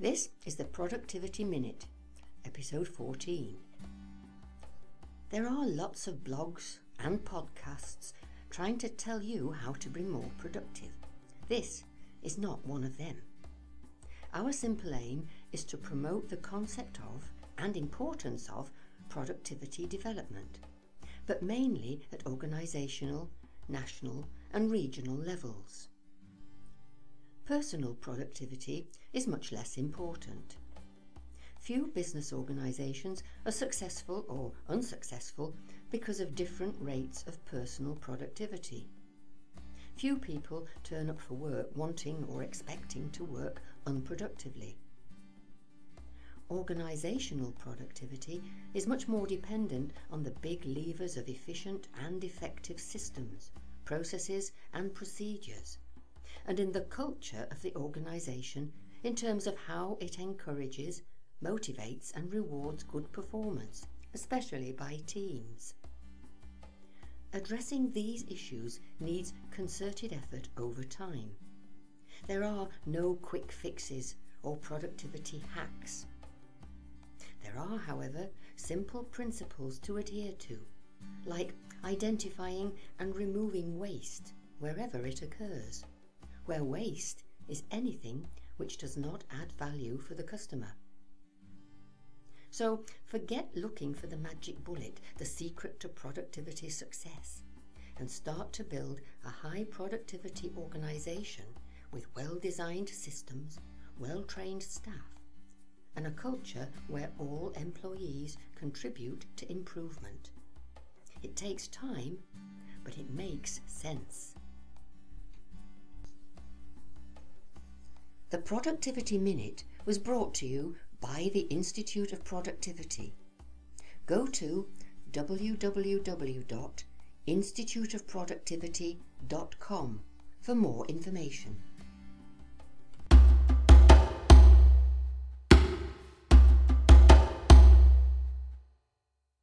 This is the Productivity Minute, episode 14. There are lots of blogs and podcasts trying to tell you how to be more productive. This is not one of them. Our simple aim is to promote the concept of and importance of productivity development, but mainly at organisational, national, and regional levels. Personal productivity is much less important. Few business organisations are successful or unsuccessful because of different rates of personal productivity. Few people turn up for work wanting or expecting to work unproductively. Organisational productivity is much more dependent on the big levers of efficient and effective systems, processes, and procedures and in the culture of the organisation in terms of how it encourages, motivates, and rewards good performance, especially by teams. Addressing these issues needs concerted effort over time. There are no quick fixes or productivity hacks. There are, however, simple principles to adhere to, like identifying and removing waste wherever it occurs where waste is anything which does not add value for the customer. So forget looking for the magic bullet, the secret to productivity success, and start to build a high productivity organization with well designed systems, well trained staff, and a culture where all employees contribute to improvement. It takes time, but it makes sense. The Productivity Minute was brought to you by the Institute of Productivity. Go to www.instituteofproductivity.com for more information.